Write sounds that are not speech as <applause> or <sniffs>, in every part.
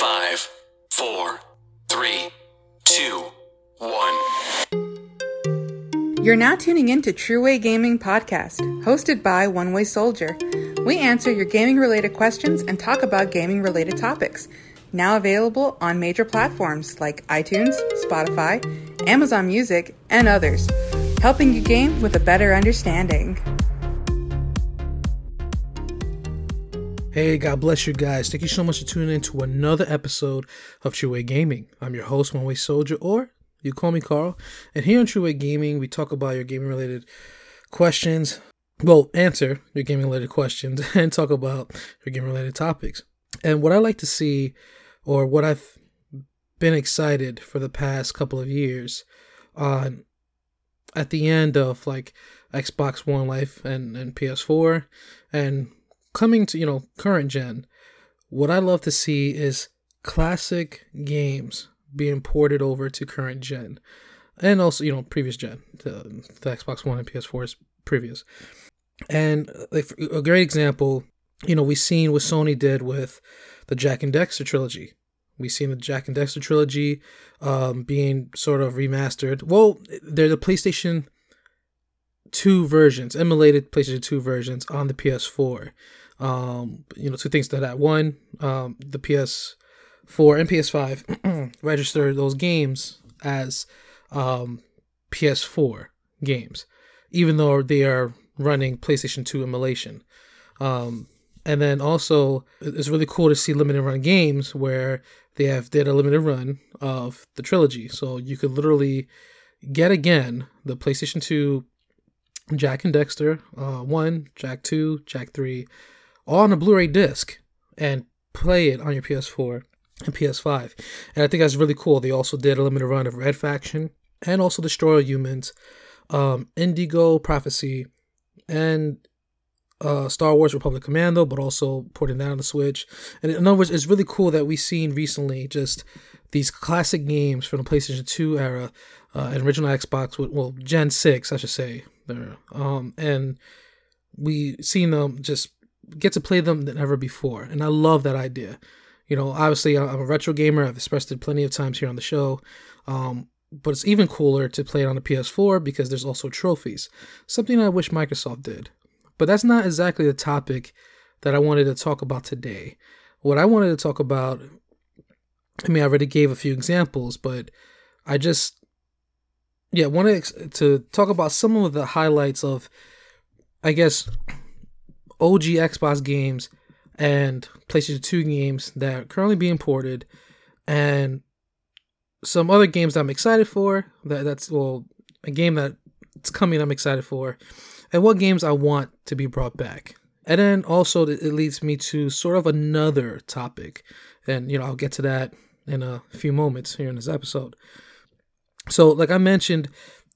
Five, four, three, two, one. You're now tuning in to True Way Gaming Podcast, hosted by One Way Soldier. We answer your gaming related questions and talk about gaming related topics. Now available on major platforms like iTunes, Spotify, Amazon Music, and others, helping you game with a better understanding. Hey, God bless you guys. Thank you so much for tuning in to another episode of True Way Gaming. I'm your host, One Way Soldier, or you call me Carl. And here on True Way Gaming, we talk about your gaming related questions. Well, answer your gaming related questions <laughs> and talk about your gaming related topics. And what I like to see, or what I've been excited for the past couple of years on at the end of like Xbox One life and, and PS4 and coming to you know current gen what i love to see is classic games being ported over to current gen. And also you know previous gen the, the xbox one and ps4 is previous. And like a great example you know we've seen what sony did with the Jak and Daxter trilogy. We've seen the Jak and Daxter trilogy um, being sort of remastered. Well they're the playstation 2 versions emulated playstation 2 versions on the ps4 um, you know, two things to that. One, um, the PS4 and PS5 <clears throat> register those games as um, PS4 games, even though they are running PlayStation 2 emulation. Um, and then also, it's really cool to see limited run games where they have did a limited run of the trilogy. So you could literally get again the PlayStation 2 Jak and Daxter uh, 1, Jak 2, Jak 3, on a Blu-ray disc and play it on your PS4 and PS5. And I think that's really cool. They also did a limited run of Red Faction and also Destroy All Humans, um, Indigo Prophecy, and uh, Star Wars Republic Commando, but also porting that on the Switch. And in other words, it's really cool that we've seen recently just these classic games from the PlayStation 2 era uh, and original Xbox, well, Gen 6, I should say. There, um, and we've seen them just get to play them than ever before. And I love that idea. You know, obviously, I'm a retro gamer. I've expressed it plenty of times here on the show. Um, but it's even cooler to play it on the PS4 because there's also trophies. Something I wish Microsoft did. But that's not exactly the topic that I wanted to talk about today. What I wanted to talk about, I mean, I already gave a few examples, but I just, yeah, wanted to talk about some of the highlights of, I guess, OG Xbox games and PlayStation 2 games that are currently being ported, and some other games that I'm excited for. That that's well, a game that it's coming. I'm excited for, and what games I want to be brought back. And then also it leads me to sort of another topic, and you know I'll get to that in a few moments here in this episode. So, like I mentioned,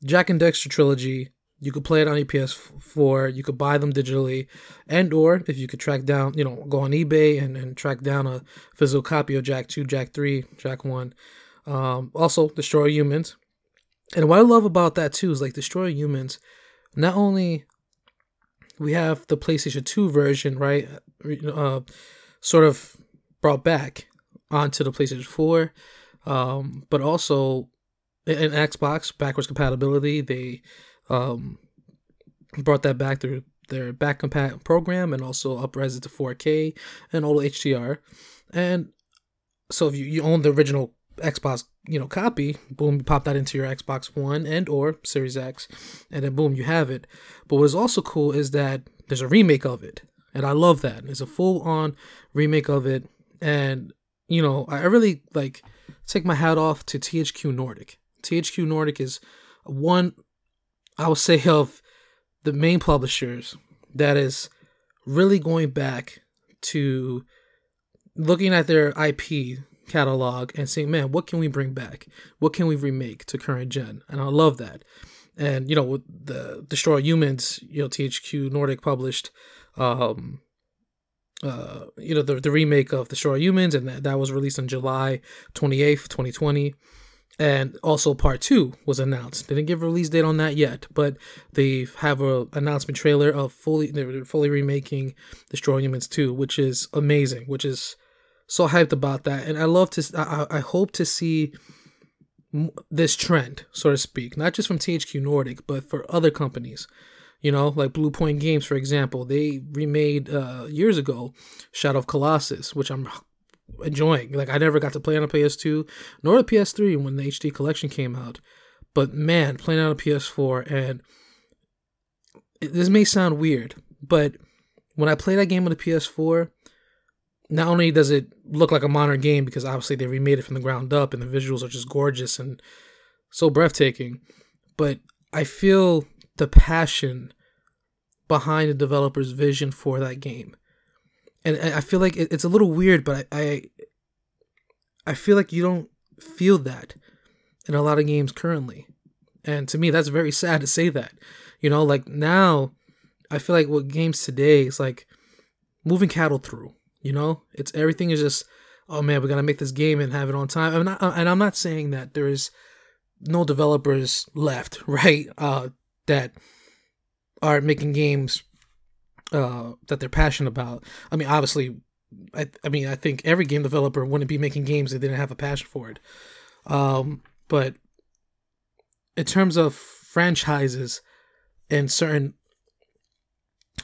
Jak and Daxter trilogy you could play it on your PS4. You could buy them digitally, and or if you could track down, you know, go on eBay and, and track down a physical copy of Jak Two, Jak Three, Jak One. Um, also, Destroy Humans. And what I love about that too is like Destroy Humans. Not only we have the PlayStation Two version, right? Uh, sort of brought back onto the PlayStation Four, um, but also in Xbox backwards compatibility. They um, brought that back through their back compat program and also upres it to 4K and all HDR. And so if you, you own the original Xbox, you know, copy, boom, pop that into your Xbox One and or Series X, and then boom, you have it. But what's also cool is that there's a remake of it. And I love that. It's a full on remake of it. And, you know, I really like take my hat off to THQ Nordic. THQ Nordic is one I would say of the main publishers that is really going back to looking at their IP catalog and saying, man, what can we bring back? What can we remake to current gen? And I love that. And, you know, the Destroy Humans, you know, THQ Nordic published, um, uh, you know, the, the remake of Destroy Humans, and that, that was released on July 28th, 2020 and also part two was announced. They didn't give a release date on that yet, but they have a announcement trailer of fully they're fully remaking Destroy Humans 2, which is amazing, which is so hyped about that, and I love to. I, I hope to see this trend, so to speak, not just from THQ Nordic, but for other companies. You know, like Bluepoint Games, for example, they remade uh, years ago Shadow of Colossus, which I'm enjoying. Like I never got to play on a PS2 nor a PS3 when the HD collection came out, but man, playing on a PS4 and this may sound weird, but when I play that game on the PS4, not only does it look like a modern game because obviously they remade it from the ground up and the visuals are just gorgeous and so breathtaking, but I feel the passion behind the developer's vision for that game. And I feel like it's a little weird, but I, I, I feel like you don't feel that in a lot of games currently. And to me, that's very sad to say that. You know, like now, I feel like what games today is like moving cattle through. You know, it's everything is just, oh man, we're gonna make this game and have it on time. I'm not, and I'm not saying that there is no developers left, <laughs> right? Uh, that are making games uh, that they're passionate about. I mean, obviously, I, I mean, I think every game developer wouldn't be making games if they didn't have a passion for it. Um, but in terms of franchises and certain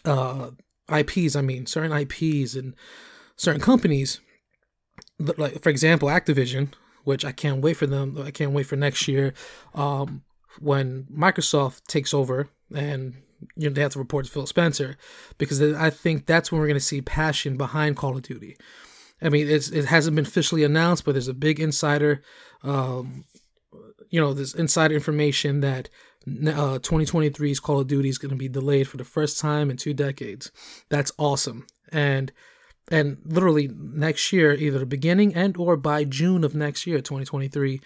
uh, IPs, I mean, certain IPs and certain companies, like for example, Activision, which I can't wait for them. I can't wait for next year um, when Microsoft takes over and you know they have to report to Phil Spencer because I think that's when we're going to see passion behind Call of Duty. I mean, it's it hasn't been officially announced, but there's a big insider, um, you know, this insider information that uh, 2023's Call of Duty is going to be delayed for the first time in two decades. That's awesome, and and literally next year, either the beginning and or by June of next year, 2023,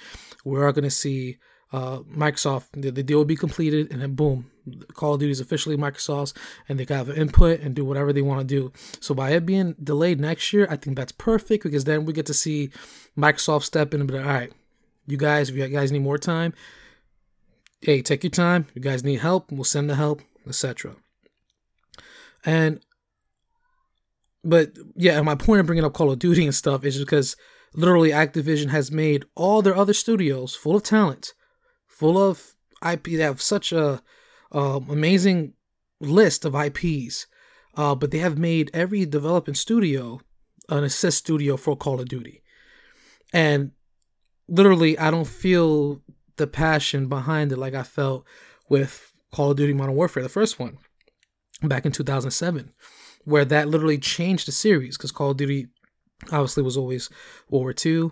we are going to see uh, Microsoft. The, the, deal will be completed, and then boom, Call of Duty is officially Microsoft's, and they can have input and do whatever they want to do. So by it being delayed next year, I think that's perfect because then we get to see Microsoft step in and be like, all right, you guys, if you guys need more time, hey, take your time. You guys need help, we'll send the help, etc. And but yeah, my point of bringing up Call of Duty and stuff is because literally Activision has made all their other studios full of talent, full of IP. They have such a um, amazing list of IPs, uh, but they have made every developing studio an assist studio for Call of Duty, and literally, I don't feel the passion behind it like I felt with Call of Duty Modern Warfare, the first one, back in 2007, where that literally changed the series because Call of Duty obviously was always World War II.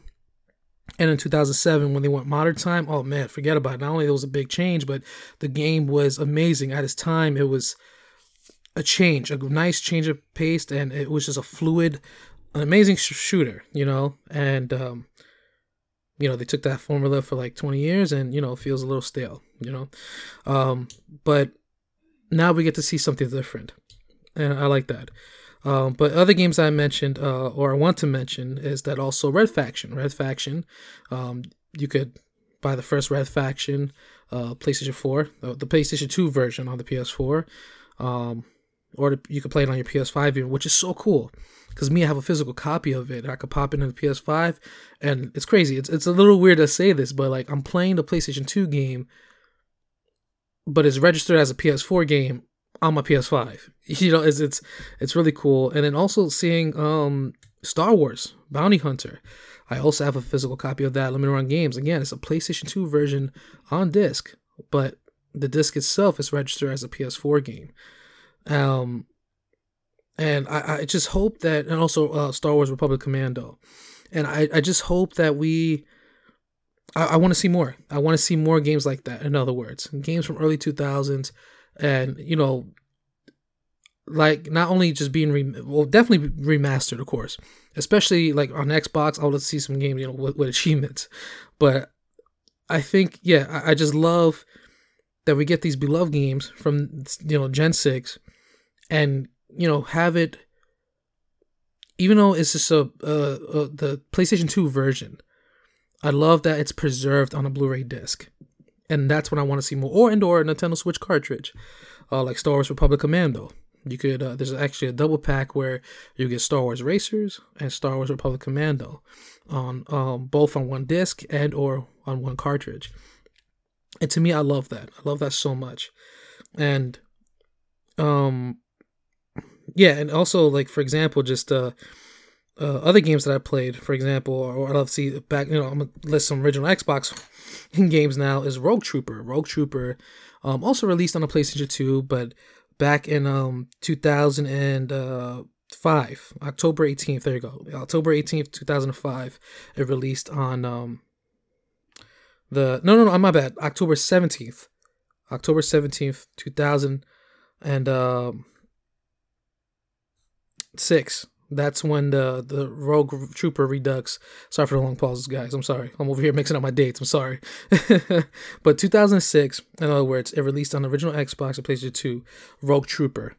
And in 2007, when they went modern time, oh man, forget about it. Not only it was a big change, but the game was amazing. At its time, it was a change, a nice change of pace, and it was just a fluid, an amazing sh- shooter, you know. And um, you know they took that formula for like 20 years, and you know feels a little stale, you know. Um, but now we get to see something different, and I like that. Um, but other games I mentioned uh, or I want to mention is that also Red Faction. Red Faction, um, you could buy the first Red Faction uh, PlayStation 4, uh, the PlayStation 2 version on the PS4, um, or you could play it on your PS5, which is so cool. Because me, I have a physical copy of it. I could pop it into the PS5, and it's crazy. It's it's a little weird to say this, but like I'm playing the PlayStation 2 game, but it's registered as a PS4 game on my PS5. <laughs> You know, it's it's it's really cool. And then also seeing um Star Wars Bounty Hunter. I also have a physical copy of that limited run games. Again, it's a PlayStation 2 version on disc, but the disc itself is registered as a PS4 game. Um and I, I just hope that and also uh, Star Wars Republic Commando. And I, I just hope that we I, I want to see more. I want to see more games like that, in other words. Games from early 2000s and you know like not only just being re- well definitely remastered of course especially like on xbox i would see some games you know with, with achievements. But i think yeah I, I, just love that we get these beloved games from you know gen 6 and you know have it even though it's just a, uh, the playstation 2 version i love that it's preserved on a blu-ray disc and that's when I want to see more, or and or a Nintendo Switch cartridge, uh, like Star Wars Republic Commando. You could uh, there's actually a double pack where you get Star Wars Racers and Star Wars Republic Commando on um, both on one disc and or on one cartridge. And to me, I love that. I love that so much. And um, yeah, and also like for example, just uh, uh other games that I played, for example, or I love to see back. You know, I'm gonna list some original Xbox <laughs> games now. Is Rogue Trooper. Rogue Trooper, um, also released on the PlayStation 2, but back in um 2005 october 18th there you go october 18th 2005 it released on um the no no no my bad october 17th october 17th 2000 and um six that's when the the Rogue Trooper Redux. Sorry for the long pauses, guys. I'm sorry. I'm over here mixing up my dates. I'm sorry. <laughs> but 2006, in other words, it released on the original Xbox and PlayStation 2, Rogue Trooper.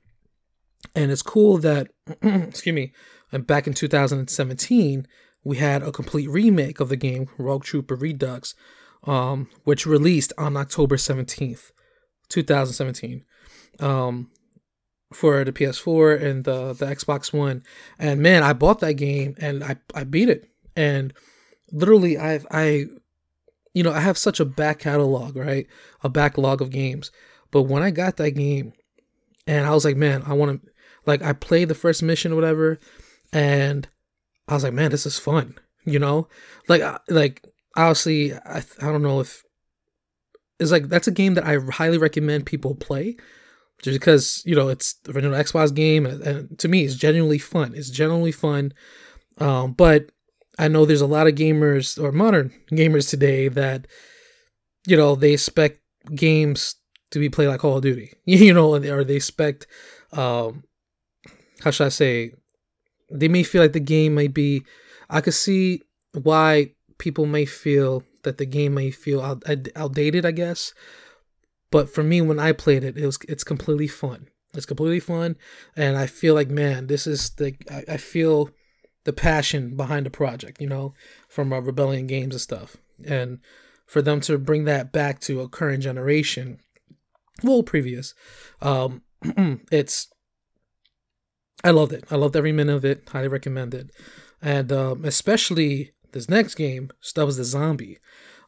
And it's cool that, <clears throat> excuse me, and back in 2017, we had a complete remake of the game, Rogue Trooper Redux, um, which released on October 17th, 2017. Um, for the PS4 and the the Xbox One. And man, I bought that game and I I beat it. And literally I I you know, I have such a back catalog, right? A backlog of games. But when I got that game and I was like, man, I want to like I played the first mission or whatever and I was like, man, this is fun, you know? Like like obviously I I don't know if it's like that's a game that I highly recommend people play just because you know it's the original Xbox game, and, to me, it's genuinely fun. It's genuinely fun, um, but I know there's a lot of gamers or modern <laughs> gamers today that you know they expect games to be played like Call of Duty, <laughs> you know, or they expect, um, how should I say, they may feel like the game might be. I could see why people may feel that the game may feel out, outdated, I guess, but for me, when I played it, it was it's completely fun. It's completely fun, and I feel like man, this is the I, I feel the passion behind the project. You know, from uh, Rebellion Games and stuff, and for them to bring that back to a current generation, well, previous, um, <clears throat> it's I loved it. I loved every minute of it. Highly recommend it, and um, especially this next game, Stubbs the Zombie,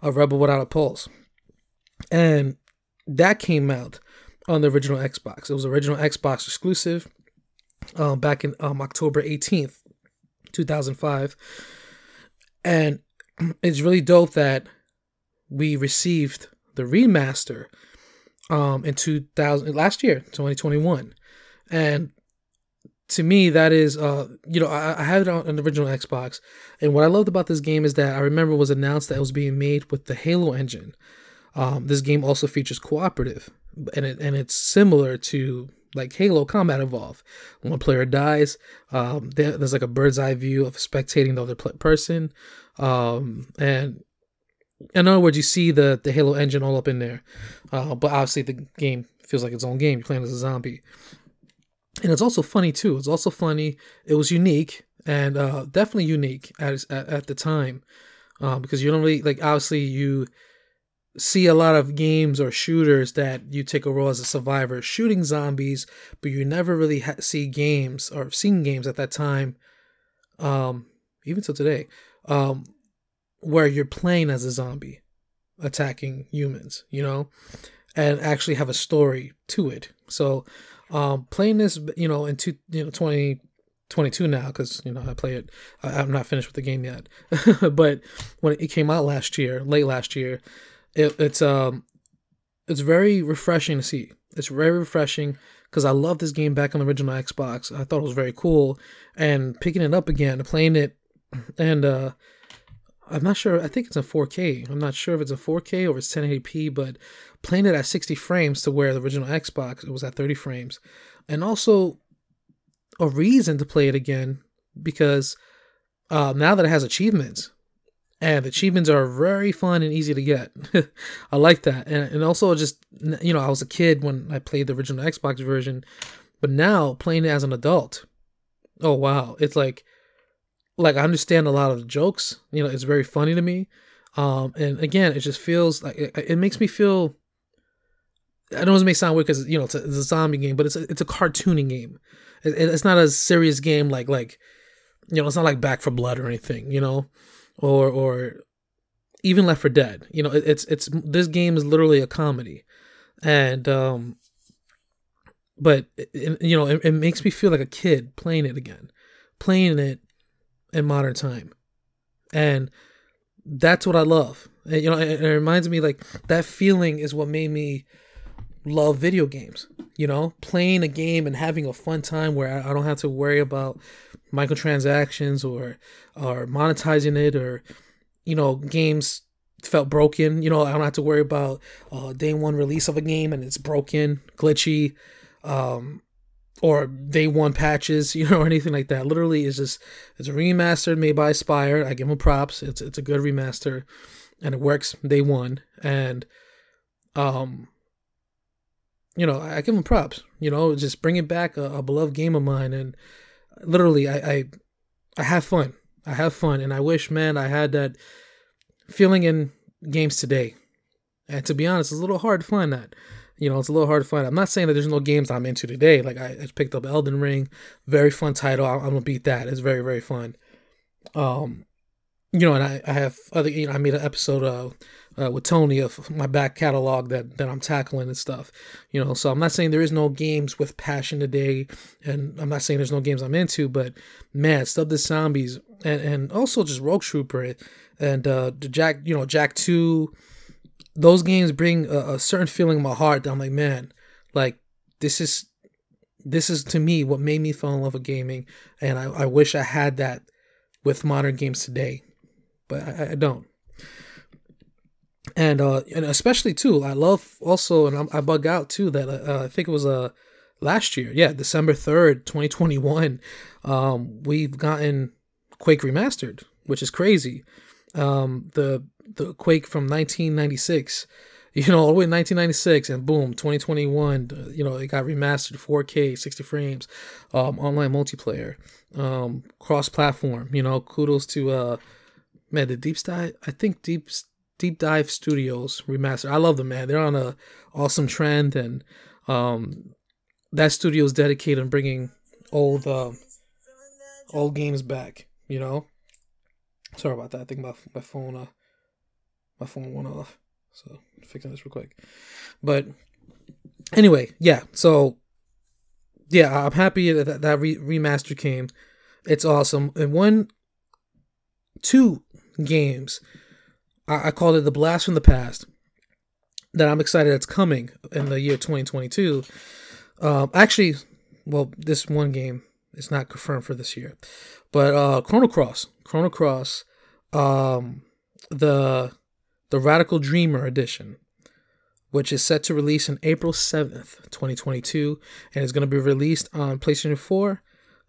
a Rebel Without a Pulse, and that came out on the original Xbox. It was original Xbox exclusive um, back in um, October 18th, 2005. And <clears throat> it's really dope that we received the remaster um, in 2000 last year, 2021. And to me, that is, uh, you know, I, I had it on an original Xbox, and what I loved about this game is that I remember it was announced that it was being made with the Halo engine, um, this game also features cooperative, and it, and it's similar to like Halo Combat Evolve. When one player dies, um, there, there's like a bird's eye view of spectating the other person, um, and in other words, you see the the Halo engine all up in there. Uh, but obviously, the game feels like its own game. You're playing as a zombie, and it's also funny too. It's also funny. It was unique and uh, definitely unique at, at, at the time uh, because you don't really like. Obviously, you see a lot of games or shooters that you take a role as a survivor shooting zombies, but you never really ha- see games or seen games at that time, um, even till today, um, where you're playing as a zombie attacking humans, you know, and actually have a story to it. So, um, playing this, you know, in two, you know, 20, 22 now because you know I play it. I, I'm not finished with the game yet, <laughs> but when it came out last year, late last year, it, it's um it's very refreshing to see. It's very refreshing because I love this game back on the original Xbox. I thought it was very cool, and picking it up again, playing it, and uh, I'm not sure. I think it's a 4K. I'm not sure if it's a 4K or it's 1080p, but playing it at 60 frames to where the original Xbox it was at 30 frames, and also a reason to play it again because uh, now that it has achievements, and achievements are very fun and easy to get. <laughs> I like that, and and also just you know I was a kid when I played the original Xbox version, but now playing it as an adult, oh wow, it's like like I understand a lot of the jokes. You know, it's very funny to me, um, and again, it just feels like it, it makes me feel I know it may sound weird because you know it's a, it's a, zombie game, but it's a, it's a cartooning game. It, it's not a serious game like like you know it's not like Back 4 Blood or anything, you know, or or even Left 4 Dead. You know, it, it's it's this game is literally a comedy, and um, but it, you know it, it makes me feel like a kid playing it again, playing it in modern time, and that's what I love. And, you know, it, it reminds me like that feeling is what made me love video games. You know, playing a game and having a fun time where I, don't have to worry about microtransactions or or monetizing it or you know games felt broken. You know, I don't have to worry about uh, day one release of a game and it's broken, glitchy, um, or day one patches, <laughs> you know, or anything like that. Literally, it's just it's a remastered made by Aspyr. I give them props. It's it's a good remaster, and it works day one. And um, you know, I give them props. You know, just bringing back a, a beloved game of mine, and literally, I, I I have fun. I have fun, and I wish, man, I had that feeling in games today. And to be honest, it's a little hard to find that. You know, it's a little hard to find. I'm not saying that there's no games I'm into today. Like I, I picked up Elden Ring, very fun title. I'm, I'm gonna beat that. It's very very fun. Um, you know, and I, I have other. You know, I made an episode of uh, with Tony of my back catalog that that I'm tackling and stuff. You know, so I'm not saying there is no games with passion today, and I'm not saying there's no games I'm into, but man, Stub the Zombies and and also just Rogue Trooper and uh the Jak, you know, Jak Two those games bring a, a certain feeling in my heart that I'm like, man, like this is this is to me what made me fall in love with gaming, and I, I wish I had that with modern games today, but I, I don't. And uh, and especially too, I love also, and I, I bug out too that uh, I think it was uh last year, yeah, December third, twenty twenty one. Um, we've gotten Quake remastered, which is crazy. Um, the the Quake from 1996, <laughs> you know, all the way 1996, and boom, 2021, uh, you know, it got remastered 4K, 60 frames, um, online multiplayer, um, cross platform. You know, kudos to uh, man, the Deep Dive. I think Deep Deep Dive Studios remaster. I love them, man. They're on a awesome trend, and um, that studio is dedicated in bringing old uh, old games back. You know. Sorry about that. I think my my phone uh my phone went off. So fixing this real quick. But anyway, yeah. So yeah, I'm happy that that re- remaster came. It's awesome. And one, two games, I, I called it the blast from the past. That I'm excited that's coming in the year 2022. Um, actually, well, this one game is not confirmed for this year, but uh, Chrono Cross, Chrono Cross, um, the the Radical Dreamer Edition, which is set to release on April 7th, 2022, and is going to be released on PlayStation 4,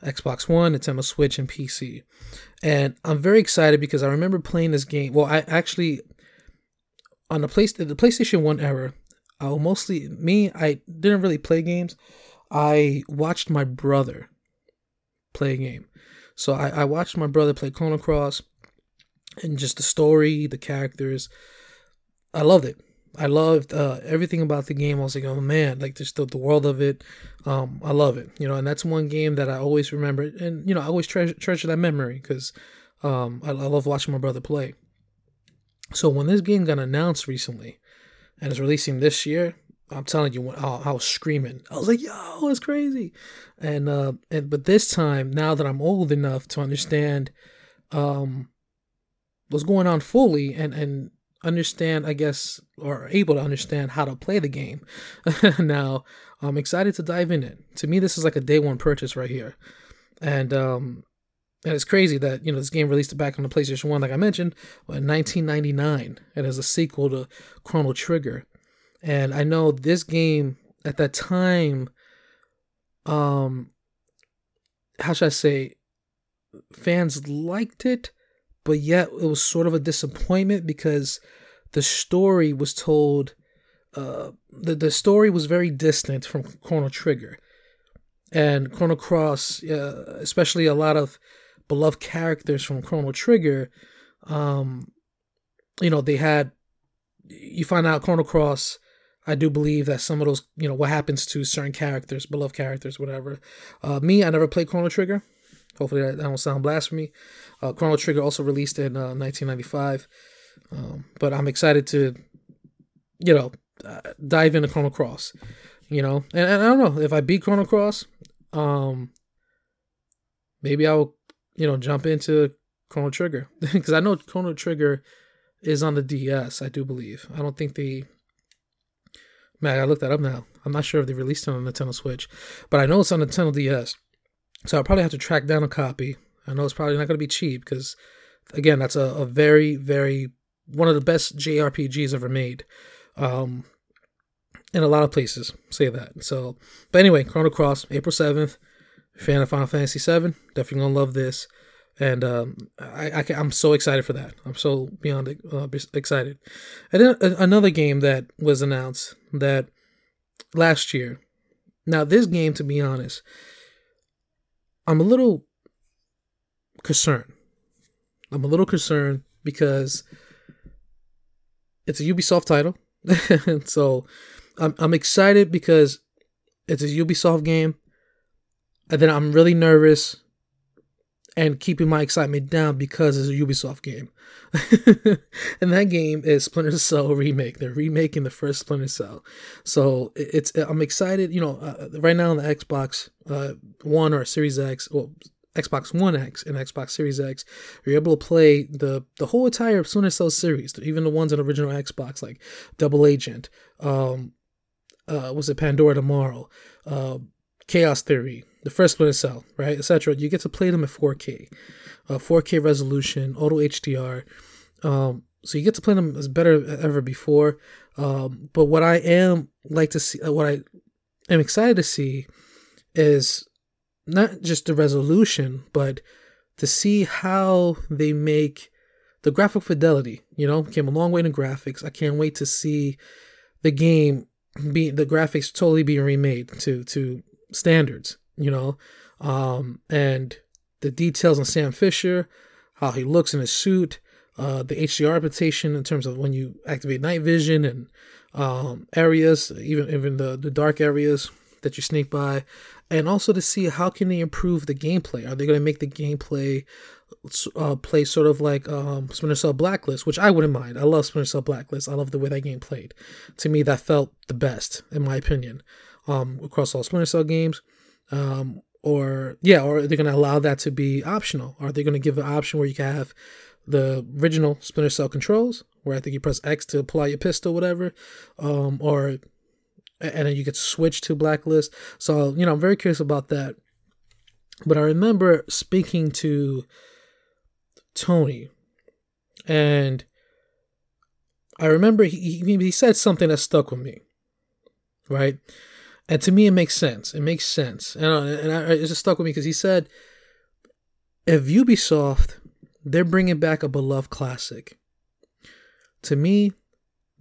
Xbox One, Nintendo Switch, and PC. And I'm very excited because I remember playing this game. Well, I actually on the place the PlayStation One era, I mostly me I didn't really play games. I watched my brother play a game. So I, I watched my brother play Chrono Cross and just the story, the characters. I loved it. I loved uh, everything about the game. I was like, oh man, like just the, the world of it. Um, I love it, you know, and that's one game that I always remember, and you know, I always treasure, treasure that memory because um, I, I love watching my brother play. So when this game got announced recently, and is releasing this year, I'm telling you, I, I was screaming. I was like, "Yo, it's crazy!" And uh, and but this time, now that I'm old enough to understand, um, what's going on fully and and understand, I guess, or able to understand how to play the game. <laughs> now, I'm excited to dive in it. To me, this is like a day one purchase right here, and um, and it's crazy that you know this game released back on the PlayStation One, like I mentioned, in 1999, and as a sequel to Chrono Trigger. And I know this game at that time, um, how should I say, fans liked it, but yet it was sort of a disappointment because the story was told uh, the, the story was very distant from Chrono Trigger. And Chrono Cross, uh, especially a lot of beloved characters from Chrono Trigger, um, you know, they had, you find out Chrono Cross I do believe that some of those, you know, what happens to certain characters, beloved characters, whatever. Uh, me, I never played Chrono Trigger. Hopefully that, that don't sound blasphemy. Uh, Chrono Trigger also released in uh, 1995. Um, but I'm excited to, you know, uh, dive into Chrono Cross. You know, and, and I don't know if I beat Chrono Cross, um, maybe I'll, you know, jump into Chrono Trigger <laughs> because I know Chrono Trigger is on the DS. I do believe. I don't think the Man, I looked that up now. I'm not sure if they released it on the Nintendo Switch, but I know it's on the Nintendo DS. So I'll probably have to track down a copy. I know it's probably not going to be cheap because, again, that's a, a very, very one of the best JRPGs ever made. Um, in a lot of places say that. So, but anyway, Chrono Cross, April 7th. Fan of Final Fantasy 7, definitely gonna love this. And um, I, I am so excited for that. I'm so beyond uh, excited. And then another game that was announced that last year. Now, this game, to be honest, I'm a little concerned. I'm a little concerned because it's a Ubisoft title. <laughs> so I'm I'm excited because it's a Ubisoft game. And then I'm really nervous and keeping my excitement down because it's a Ubisoft game. <laughs> and that game is Splinter <laughs> Cell remake. They're remaking the first Splinter Cell. So it's I'm excited, you know, uh, right now on the Xbox uh, 1 or Series X, well Xbox One X and Xbox Series X, you're able to play the the whole entire Splinter Cell series, even the ones on original Xbox like Double Agent, um, uh, was it Pandora Tomorrow, uh, Chaos Theory, the first Splinter Cell, right, etc. You get to play them at 4K, uh, 4K resolution, auto HDR. Um, so you get to play them as better ever before. Um, but what I am like to see, what I am excited to see, is not just the resolution, but to see how they make the graphic fidelity. You know, came a long way in the graphics. I can't wait to see the game be the graphics totally being remade to to standards. You know, um, and the details on Sam Fisher, how he looks in his suit, uh, the HDR representation in terms of when you activate night vision and um, areas, even even the the dark areas that you sneak by, and also to see how can they improve the gameplay. Are they going to make the gameplay uh, play sort of like um, Splinter Cell Blacklist, which I wouldn't mind. I love Splinter Cell Blacklist. I love the way that game played. To me, that felt the best, in my opinion, um, across all Splinter Cell games. Um, or yeah, or are they going to allow that to be optional? Are they going to give an option where you can have the original Splinter Cell controls, where I think you press X to apply your pistol, whatever, um, or and then you get switched to blacklist. So you know, I'm very curious about that. But I remember speaking to Tony, and I remember he he said something that stuck with me, right? And to me, it makes sense. It makes sense, and uh, and I, it just stuck with me because he said, if Ubisoft they're bringing back a beloved classic. To me,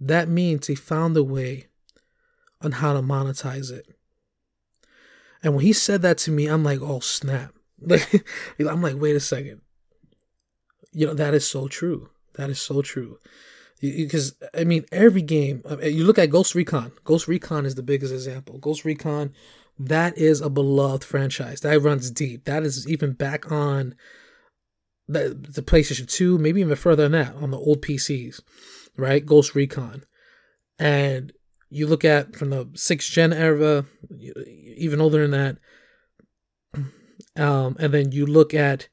that means he found a way on how to monetize it. And when he said that to me, I'm like, oh snap. <laughs> Like I'm like, wait a second. You know, that is so true. That is so true. Because, I mean, every game, uh, you look at Ghost Recon. Ghost Recon is the biggest example. Ghost Recon, that is a beloved franchise. That runs deep. That is even back on the, the PlayStation 2, maybe even further than that, on the old PCs, right? Ghost Recon. And you look at from the sixth gen era, even older than that, <clears throat> um, and then you look at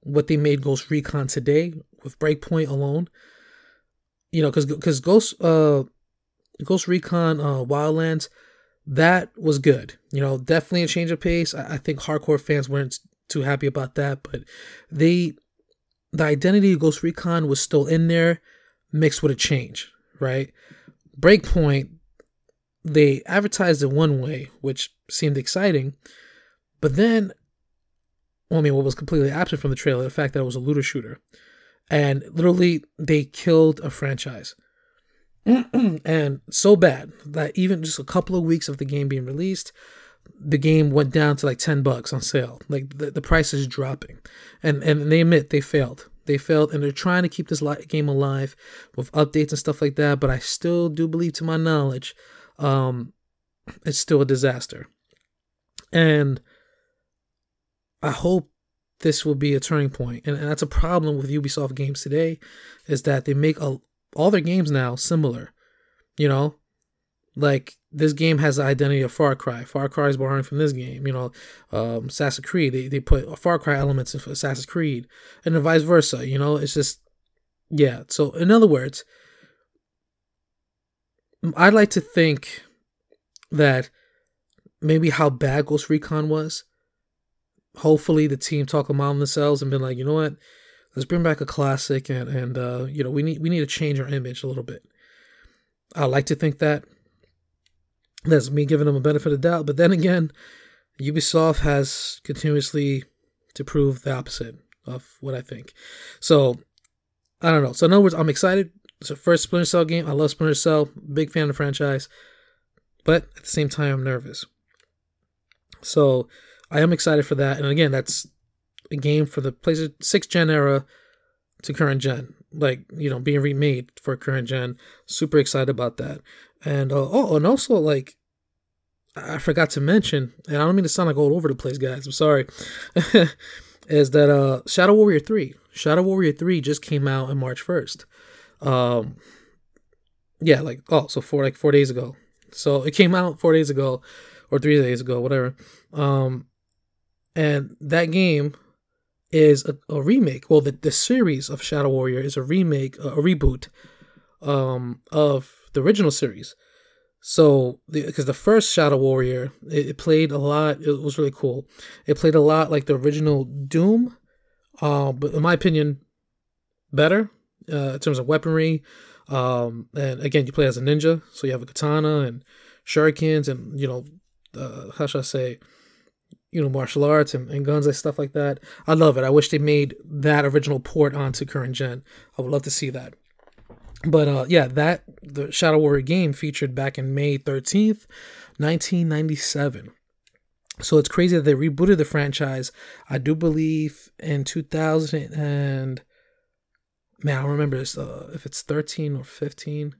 what they made Ghost Recon today with Breakpoint alone. You know, because because Ghost uh Ghost Recon uh Wildlands that was good. You know, definitely a change of pace. I, I think hardcore fans weren't too happy about that, but they the identity of Ghost Recon was still in there, mixed with a change, right? Breakpoint they advertised it one way, which seemed exciting, but then, well, I mean, what was completely absent from the trailer, the fact that it was a looter shooter, and literally they killed a franchise, <clears throat> and so bad that even just a couple of weeks of the game being released, the game went down to like 10 bucks on sale. Like the, the price is dropping. And and they admit they failed. They failed and they're trying to keep this game alive with updates and stuff like that, but I still do believe to my knowledge um, it's still a disaster. And I hope this will be a turning point. And, and that's a problem with Ubisoft games today, is that they make a, all their games now similar. You know, like this game has the identity of Far Cry. Far Cry is borrowing from this game. You know, um, Assassin's Creed. They they put Far Cry elements in Assassin's Creed, and vice versa. You know, it's just yeah. So in other words, I'd like to think that maybe how bad Ghost Recon was. Hopefully, the team talk among themselves and been like, you know what, let's bring back a classic, and and uh, you know we need we need to change our image a little bit. I like to think that. That's me giving them a benefit of doubt, but then again, Ubisoft has continuously to prove the opposite of what I think. So I don't know. So in other words, I'm excited. It's the first Splinter Cell game. I love Splinter Cell. Big fan of the franchise. But at the same time, I'm nervous. So I am excited for that. And again, that's a game for the PlayStation 6 gen era to current gen. Like, you know, being remade for current gen. Super excited about that. And uh, oh, and also like I forgot to mention, and I don't mean to sound like all over the place, guys. I'm sorry. <laughs> is that uh Shadow Warrior 3. Shadow Warrior 3 just came out on March 1st. Um yeah, like oh, so four like 4 days ago. So it came out 4 days ago or 3 days ago, whatever. Um and that game is a, a remake. Well, the, the series of Shadow Warrior is a remake, a, a reboot um of the original series. So, because the, the, first Shadow Warrior, it, it, played a lot. It was really cool. It played a lot like the original Doom, uh, but in my opinion, better uh, in terms of weaponry. Um, and again, you play as a ninja, so you have a katana and shurikens, and you know, uh, how should I say, you know, martial arts and, and guns and stuff like that. I love it. I wish they made that original port onto current gen. I would love to see that. But uh, yeah, that the Shadow Warrior game featured back in May 13th, 1997. So it's crazy that they rebooted the franchise. I do believe in 2000 and man, I don't remember this, uh, if it's 13 or 15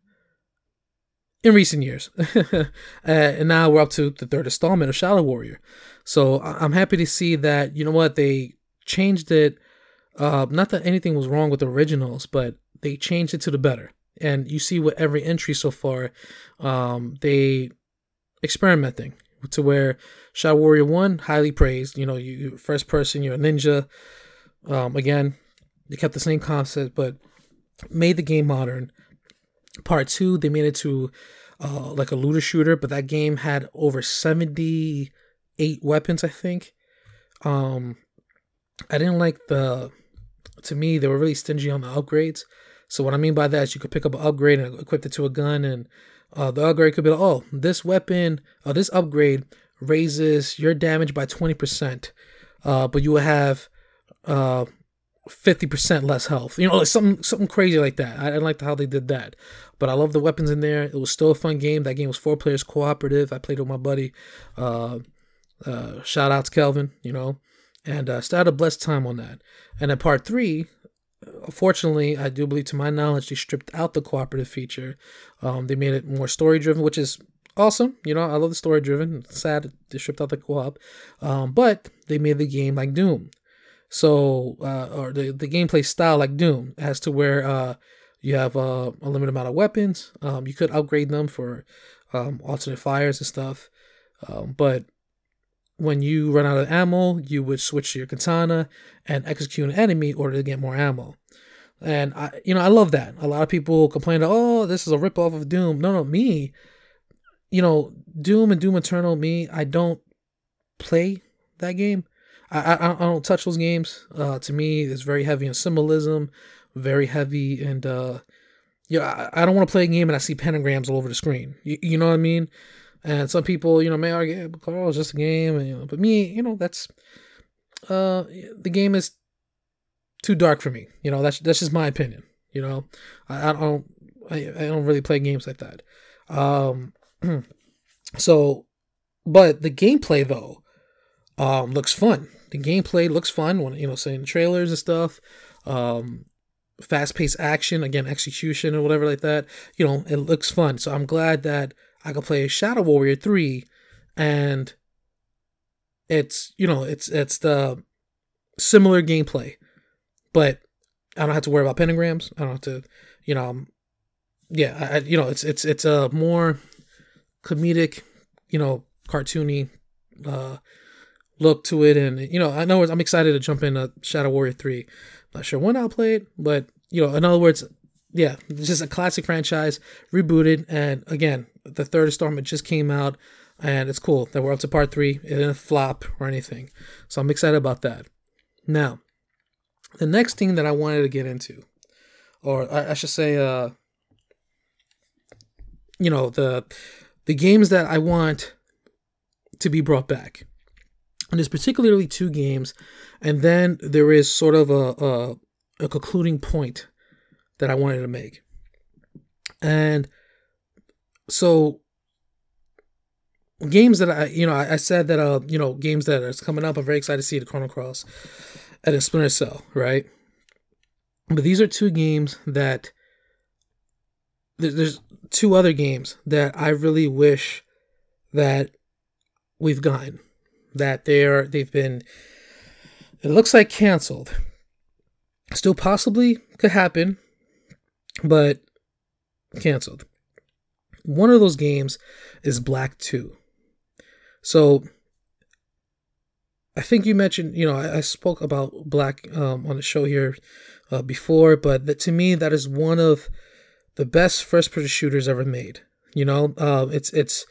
in recent years. <laughs> uh, and now we're up to the third installment of Shadow Warrior. So I'm happy to see that, you know what, they changed it. Uh, not that anything was wrong with the originals, but they changed it to the better. And you see with every entry so far, um, they experimenting to where Shadow Warrior One highly praised. You know, you first person, you're a ninja. Um, again, they kept the same concept, but made the game modern. Part two, they made it to uh, like a looter shooter, but that game had over seventy eight weapons, I think. Um, I didn't like the. To me, they were really stingy on the upgrades. So what I mean by that is you could pick up an upgrade and equip it to a gun, and uh, the upgrade could be like, oh, this weapon, uh, this upgrade raises your damage by twenty percent, uh, but you will have uh, fifty percent less health. You know, like something something crazy like that. I, I liked how they did that, but I love the weapons in there. It was still a fun game. That game was four players cooperative. I played with my buddy. Uh, uh, shout Kelvin. You know, and uh, started a blessed time on that. And then part three, Unfortunately, I do believe, to my knowledge, they stripped out the cooperative feature. Um, they made it more story driven, which is awesome. You know, I love the story driven. Sad they stripped out the co-op, um, but they made the game like Doom. So, uh, or the the gameplay style like Doom, as to where uh, you have uh, a limited amount of weapons. Um, you could upgrade them for um, alternate fires and stuff, um, but when you run out of ammo, you would switch to your katana and execute an enemy in order to get more ammo. And I, you know, I love that. A lot of people complain, "Oh, this is a ripoff of Doom." No, no, me, you know, Doom and Doom Eternal. Me, I don't play that game. I, I, I don't touch those games. Uh, to me, it's very heavy in symbolism, very heavy, and uh, yeah, I, I don't want to play a game and I see pentagrams all over the screen. You, you know what I mean? And some people, you know, may argue, yeah, but Carl, it's just a game. And, you know, but me, you know, that's uh, the game is too dark for me. You know, that's that's just my opinion. You know, I, I don't I, I don't really play games like that. Um, <clears throat> so, but the gameplay though, um, looks fun. The gameplay looks fun when you know, saying trailers and stuff. Um, fast paced action, again, execution or whatever like that. You know, it looks fun. So I'm glad that I can play Shadow Warrior 3 and it's, you know, it's it's the similar gameplay, but I don't have to worry about pentagrams. I don't have to, you know, um, yeah, I, you know, it's it's it's a more comedic, you know, cartoony uh look to it and you know, I know I'm excited to jump into Shadow Warrior 3. Not sure when I'll play it, but you know, in other words, yeah, it's just a classic franchise rebooted and again, the third installment just came out and it's cool that we're up to part 3. It didn't flop or anything. So I'm excited about that. Now, the next thing that I wanted to get into or I, I should say uh you know, the the games that I want to be brought back. And there's particularly two games, and then there is sort of a, a, a concluding point that I wanted to make. And so games that I you know I, I said that uh you know games that are coming up I'm very excited to see the Chrono Cross and a Splinter Cell right but these are two games that there's two other games that I really wish that we've gotten that they're they've been it looks like canceled. Still possibly could happen but canceled. One of those games is black 2 so i think you mentioned you know i, I spoke about black um, on the show here uh, before but to me that is one of the best first person shooters ever made. You know uh, it's it's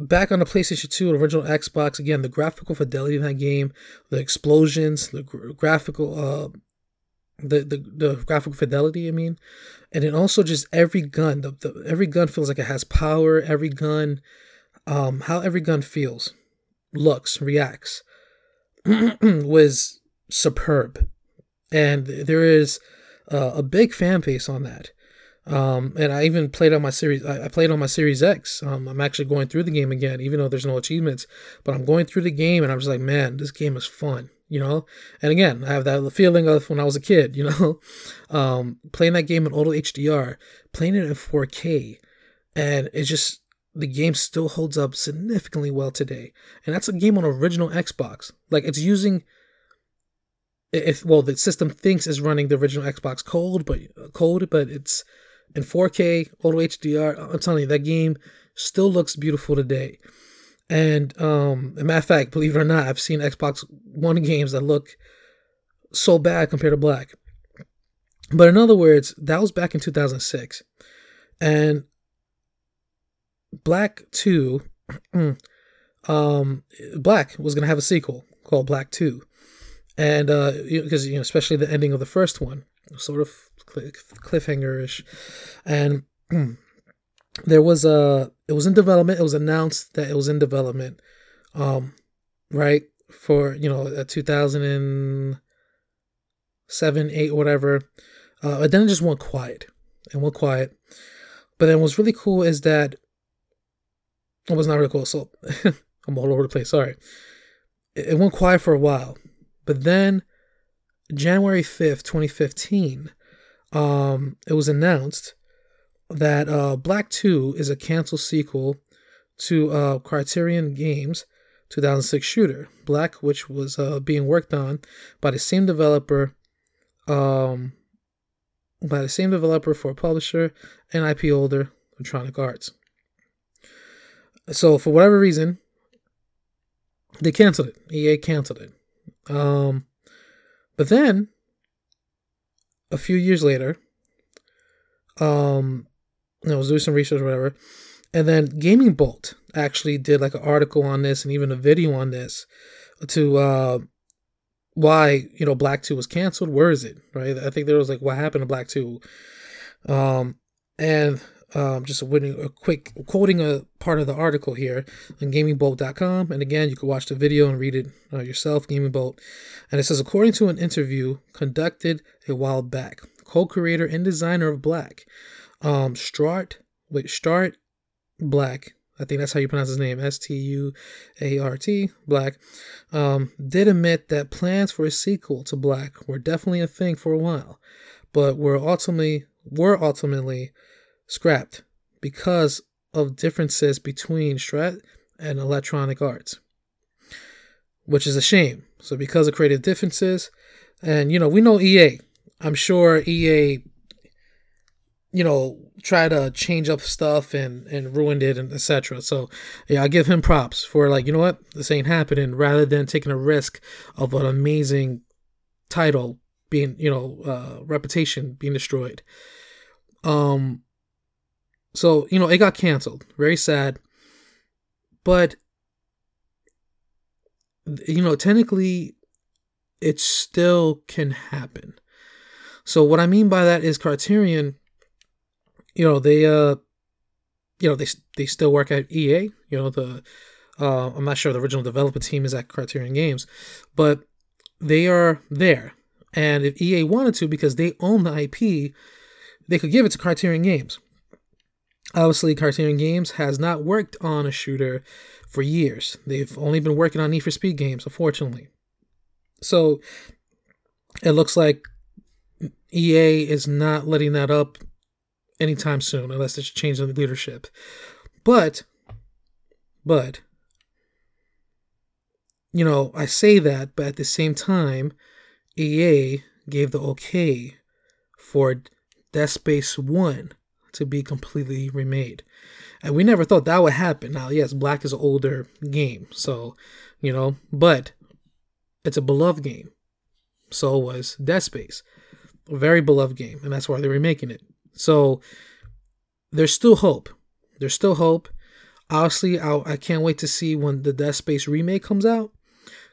back on the PlayStation 2, original Xbox, again, the graphical fidelity in that game, the explosions, the gra- graphical, uh, the, the the graphical fidelity, I mean, and then also just every gun, the, the every gun feels like it has power. Every gun, um, how every gun feels, looks, reacts, <clears throat> was superb, and there is uh, a big fan base on that. Um, and I even played on my series. I, played on my Series X. Um, I'm actually going through the game again, even though there's no achievements. But I'm going through the game, and I'm just like, man, this game is fun, you know. And again, I have that feeling of when I was a kid, <laughs> you know, um, playing that game in auto HDR, playing it in 4K, and it's just the game still holds up significantly well today. And that's a game on original Xbox. Like it's using if well the system thinks is running the original Xbox code, but code, but it's in 4K, Auto HDR. I'm telling you, that game still looks beautiful today. And um, matter of fact, believe it or not, I've seen Xbox One games that look so bad compared to Black. But in other words, that was back in 2006. And Black 2, <clears throat> um, Black was going to have a sequel called Black 2. And because, uh, you know, especially the ending of the first one, sort of cliffhanger-ish, and <clears throat> there was a it was in development. It was announced that it was in development, um, right for you know a 2007, eight, whatever. Uh, but then it just went quiet and went quiet. But then what's really cool is that it was not really cool. So <laughs> I'm all over the place. Sorry. It went quiet for a while, but then January 5th, 2015, um, it was announced that uh, Black 2 is a canceled sequel to uh, Criterion Games 2006 shooter, Black, which was uh, being worked on by the same developer, um, by the same developer for publisher and IP holder, Electronic Arts. So for whatever reason, they canceled it. EA canceled it. Um, but then a few years later, um, I was doing some research or whatever, and then Gaming Bolt actually did like an article on this and even a video on this to uh, why you know Black Two was canceled. Where is it? Right? I think there was like what happened to Black Two, um, and um, just a, a quick quoting a part of the article here on gamingbolt.com. And again, you can watch the video and read it uh, yourself, Gaming Bolt. And it says, according to an interview conducted a while back, co-creator and designer of Black, um, Start, wait, Start Black, I think that's how you pronounce his name, S T U A R T, Black, um, did admit that plans for a sequel to Black were definitely a thing for a while, but were ultimately were ultimately scrapped because of differences between Strat and Electronic Arts, which is a shame. So because of creative differences, and you know we know EA, I'm sure EA, you know, try to change up stuff and and ruined it and etc. So yeah, I give him props for like you know what this ain't happening rather than taking a risk of an amazing title being you know uh, reputation being destroyed. Um. So you know it got canceled. Very sad. But you know technically it still can happen. So what I mean by that is Criterion you know they uh you know they they still work at EA. You know the uh, I'm not sure the original developer team is at Criterion Games, but they are there. And if EA wanted to, because they own the IP, they could give it to Criterion Games. Obviously, Criterion Games has not worked on a shooter for years. They've only been working on Need for Speed games, unfortunately. So it looks like EA is not letting that up anytime soon, unless there's a change in the leadership. But, but, you know, I say that, but at the same time, EA gave the okay for Dead Space 1 to be completely remade. And we never thought that would happen. Now, yes, Black is an older game, so, you know, but it's a beloved game. So was Dead Space. A very beloved game, and that's why they're remaking it. So there's still hope. There's still hope. Obviously, I, I can't wait to see when the Dead Space remake comes out.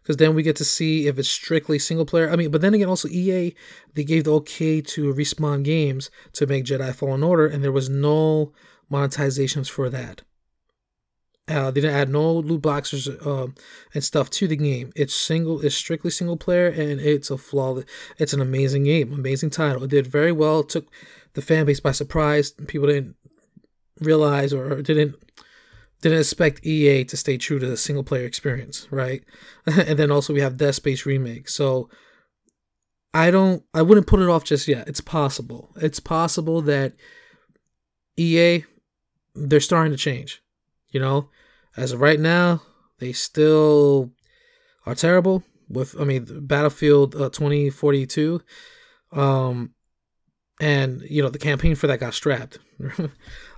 Because then we get to see if it's strictly single player. I mean, but then again, also EA, they gave the okay to Respawn Games to make Jedi Fallen Order, and there was no monetizations for that. Uh, they didn't add no loot boxes uh, and stuff to the game. It's single, it's strictly single player, and it's a flawless. It's an amazing game, amazing title. It did very well. It took the fan base by surprise. People didn't realize or didn't didn't expect EA to stay true to the single player experience, right? <laughs> and then also we have Dead Space remake. So I don't I wouldn't put it off just yet. It's possible. It's possible that EA they're starting to change. You know, as of right now, they still are terrible with I mean Battlefield uh, 2042 um and you know the campaign for that got strapped. <laughs>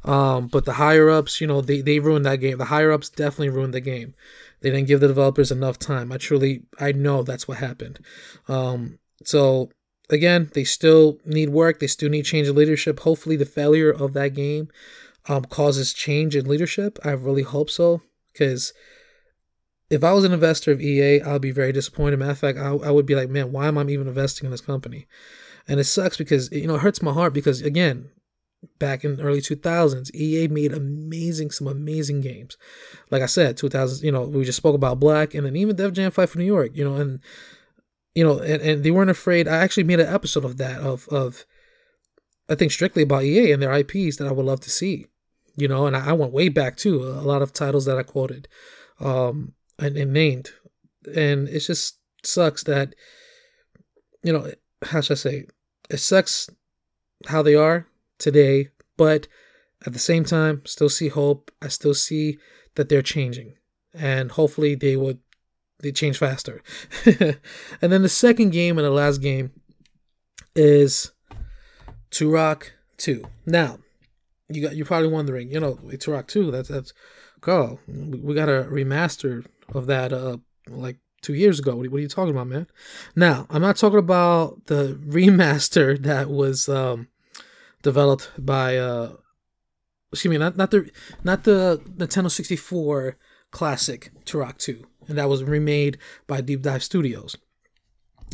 Um, but the higher ups you know they, they ruined that game. The higher ups definitely ruined the game. They didn't give the developers enough time. I truly i know that's what happened. Um, so again they still need work. They still need change of leadership. Hopefully the failure of that game um, causes change in leadership. I really hope so because if I was an investor of EA, I'd be very disappointed. Matter of fact, I, I would be like, man, why am I even investing in this company? And it sucks because you know it hurts my heart because again back in early 2000s ea made amazing some amazing games. Like i said 2000 you know we just spoke about black and then even def jam fight for new york you know and you know and, and they weren't afraid. I actually made an episode of that of of i think strictly about ea and their ips that i would love to see you know and i, I went way back too a lot of titles that i quoted um and, and named. And it just sucks that you know how should i say it sucks how they are today, but at the same time, still see hope. I still see that they're changing, and hopefully they would they change faster. <laughs> and then the second game and the last game is Turok Two. Now, you got you're probably wondering, you know, Turok Two. That's that's girl. We got a remaster of that uh like two years ago. What are, you talking about, man? Now, I'm not talking about the <laughs> remaster that was um, developed by, uh, excuse me, not not the not the Nintendo 64 classic Turok 2, and that was remade by Deep Dive Studios.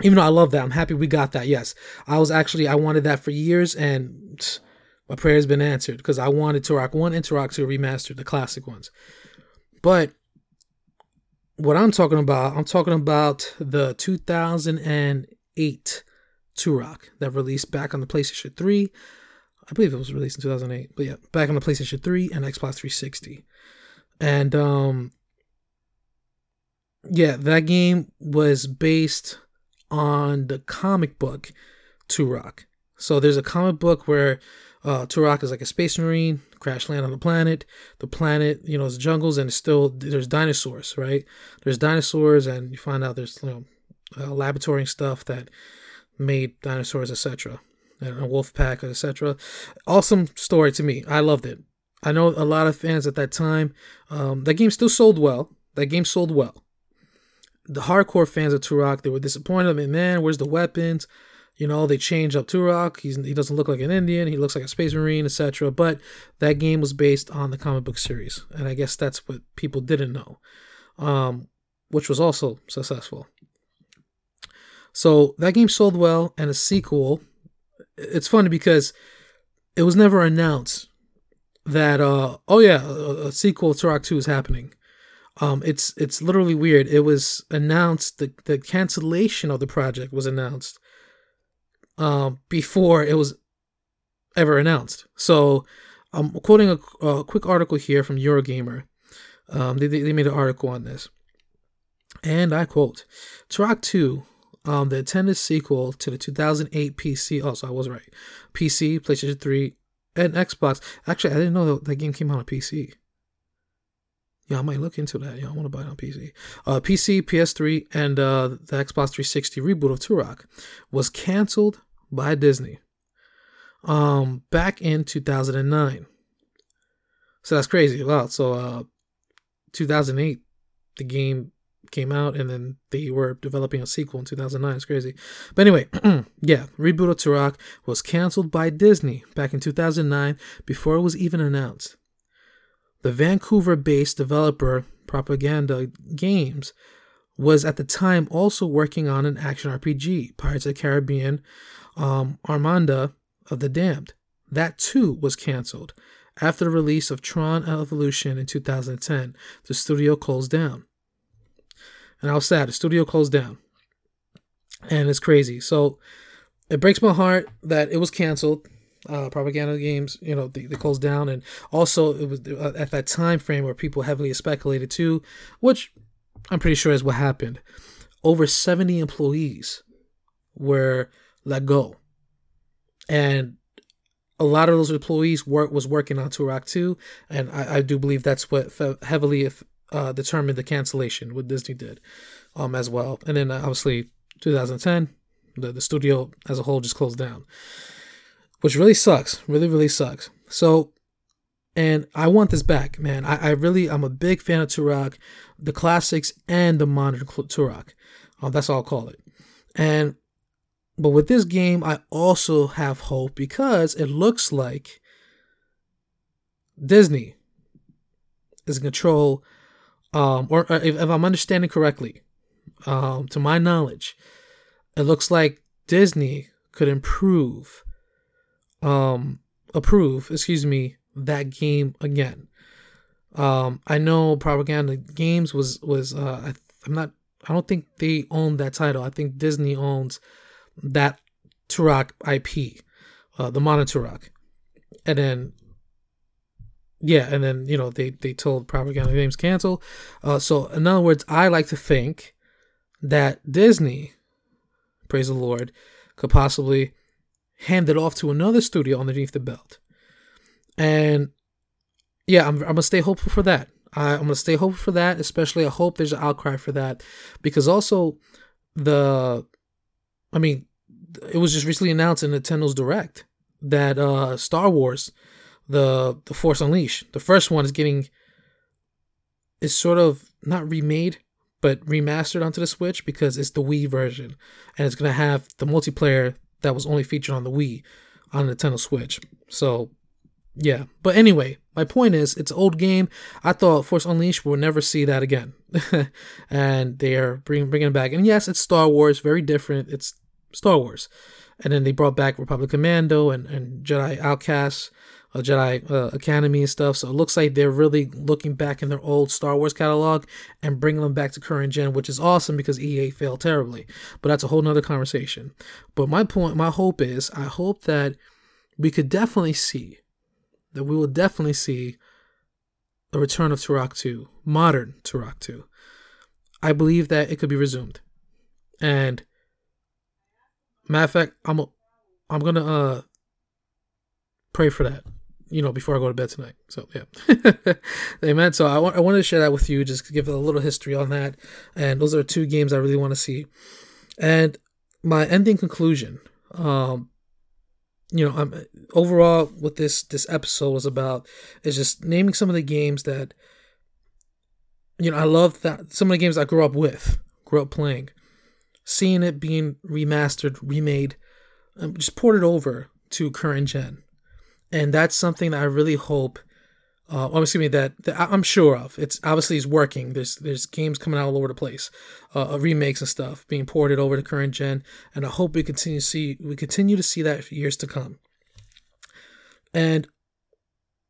Even though I love that, I'm happy we got that. Yes, I was actually I wanted that for years, and <sniffs> my prayer has been answered because I wanted Turok 1 and Turok 2 remastered, the classic ones. But what I'm talking about, I'm talking about the 2008 Turok that released back on the PlayStation 3. I believe it was released in 2008, but yeah, back on the PlayStation 3 and Xbox 360. And um yeah, that game was based on the comic book Turok. So there's a comic book where uh, Turok is like a space marine, crash land on the planet. The planet, you know, is jungles and it's still there's dinosaurs, right? There's dinosaurs, and you find out there's you know uh, laboratory stuff that made dinosaurs, etc. And a wolf pack, etc. Awesome story to me. I loved it. I know a lot of fans at that time. Um, that game still sold well. That game sold well. The hardcore fans of Turok, they were disappointed. I mean, man, where's the weapons? You know, they changed up Turok. He's, he doesn't look like an Indian. He looks like a space marine, etc. But that game was based on the comic book series, and I guess that's what people didn't know, um, which was also successful. So that game sold well, and a sequel. It's funny because it was never announced that uh oh yeah a, a sequel to Turok 2 is happening. Um, it's it's literally weird. It was announced the the cancellation of the project was announced um, before it was ever announced. So I'm quoting a, a quick article here from Eurogamer. Um, they, they made an article on this. And I quote Turok 2, um, the intended sequel to the 2008 PC. Oh, so I was right. PC, PlayStation 3, and Xbox. Actually, I didn't know that, that game came out on PC. Yeah, I might look into that. Yeah, I want to buy it on PC. Uh, PC, PS3, and uh, the Xbox 360 reboot of Turok was canceled by Disney um, back in 2009. So that's crazy. Wow. So, uh, 2008, the game came out, and then they were developing a sequel in 2009. It's crazy. But anyway, <clears throat> yeah, reboot of Turok was canceled by Disney back in 2009 before it was even announced. The Vancouver based developer Propaganda Games was at the time also working on an action RPG, Pirates of the Caribbean um, Armada of the Damned. That too was canceled. After the release of Tron Evolution in 2010, the studio closed down. And I was sad, the studio closed down. And it's crazy. So it breaks my heart that it was canceled uh, propaganda games, you know, they, they closed down, and also it was uh, at that time frame where people heavily speculated too, which I'm pretty sure is what happened. Over 70 employees were let go, and a lot of those employees work was working on Turok 2, and I, I do believe that's what heavily uh, determined the cancellation. What Disney did, um, as well, and then obviously 2010, the the studio as a whole just closed down which really sucks. Really, really sucks. So, and I want this back, man. I, I really, I'm a big fan of Turok, the classics and the modern Turok. Um, that's all I'll call it. And, but with this game, I also have hope because it looks like Disney is in control, um, or, or if, if I'm understanding correctly, um, to my knowledge, it looks like Disney could improve um approve, excuse me, that game again. Um, I know Propaganda Games was was uh, I, I'm not I don't think they own that title. I think Disney owns that Turok IP, uh, the modern Turok, and then yeah, and then you know they they told Propaganda Games cancel. Uh, so in other words, I like to think that Disney, praise the Lord, could possibly hand it off to another studio underneath the belt. And yeah, I'm, I'm gonna stay hopeful for that. I, I'm gonna stay hopeful for that. Especially, I hope there's an outcry for that because also the, I mean, it was just recently announced in Nintendo's Direct that uh Star Wars, the the Force Unleashed, the first one is getting, is sort of not remade but remastered onto the Switch because it's the Wii version and it's gonna have the multiplayer that was only featured on the Wii on the Nintendo Switch. So, yeah. But anyway, my point is, it's an old game. I thought Force Unleashed will never see that again, <laughs> and they are bringing bringing it back. And yes, it's Star Wars, very different. It's Star Wars, and then they brought back Republic Commando and and Jedi Outcasts uh, Jedi uh, Academy and stuff. So it looks like they're really looking back in their old Star Wars catalog and bringing them back to current gen, which is awesome because EA failed terribly. But that's a whole nother conversation. But my point, my hope is, I hope that we could definitely see that we will definitely see a return of Turok 2, modern Turok 2. I believe that it could be resumed. And matter of fact, I'm I'm gonna uh pray for that. You know, before I go to bed tonight. So yeah, <laughs> amen. So I, I wanted to share that with you, just give a little history on that. And those are two games I really want to see. And my ending conclusion. Um, you know, I'm overall what this this episode was about is just naming some of the games that you know I love that some of the games I grew up with, grew up playing, seeing it being remastered, remade, um, just ported over to current gen, and that's something that I really hope. Uh, excuse me, that, that I'm sure of. It's obviously it's working. There's there's games coming out all over the place, uh, remakes and stuff being ported over to current gen, and I hope we continue to see we continue to see that for years to come. And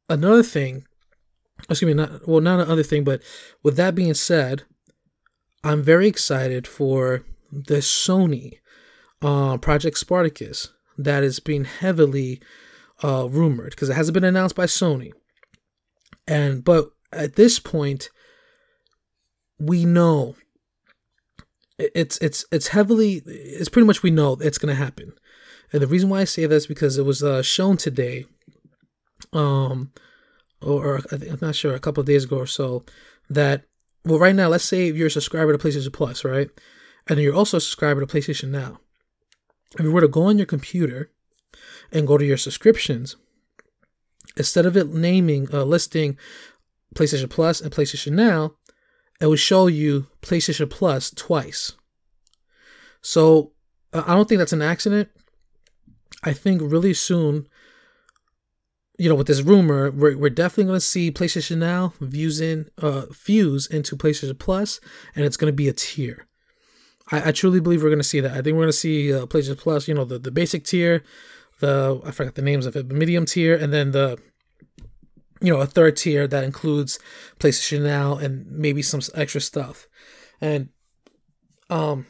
another thing, excuse me, not well, not another thing, but with that being said, I'm very excited for the Sony uh, Project Spartacus that is being heavily uh, rumored because it hasn't been announced by Sony. And but at this point, we know it's it's it's heavily it's pretty much we know it's to happen. And the reason why I say this because it was uh, shown today, um, or, or I'm not sure, a couple of days ago or so, that well, right now, let's say you're a subscriber to PlayStation Plus, right, and you're also a subscriber to PlayStation Now. If you were to go on your computer and go to your subscriptions, instead of it naming uh, listing PlayStation Plus and PlayStation Now, it would show you PlayStation Plus twice. So uh, I don't think that's an accident. I think really soon, you know, with this rumor, we're, we're definitely going to see PlayStation Now fusing, uh, fuse into PlayStation Plus, and it's going to be a tier. I, I truly believe we're going to see that. I think we're going to see uh, PlayStation Plus, you know, the, the basic tier, the I forgot the names of it, but medium tier, and then the you know a third tier that includes PlayStation Now and maybe some extra stuff. And um,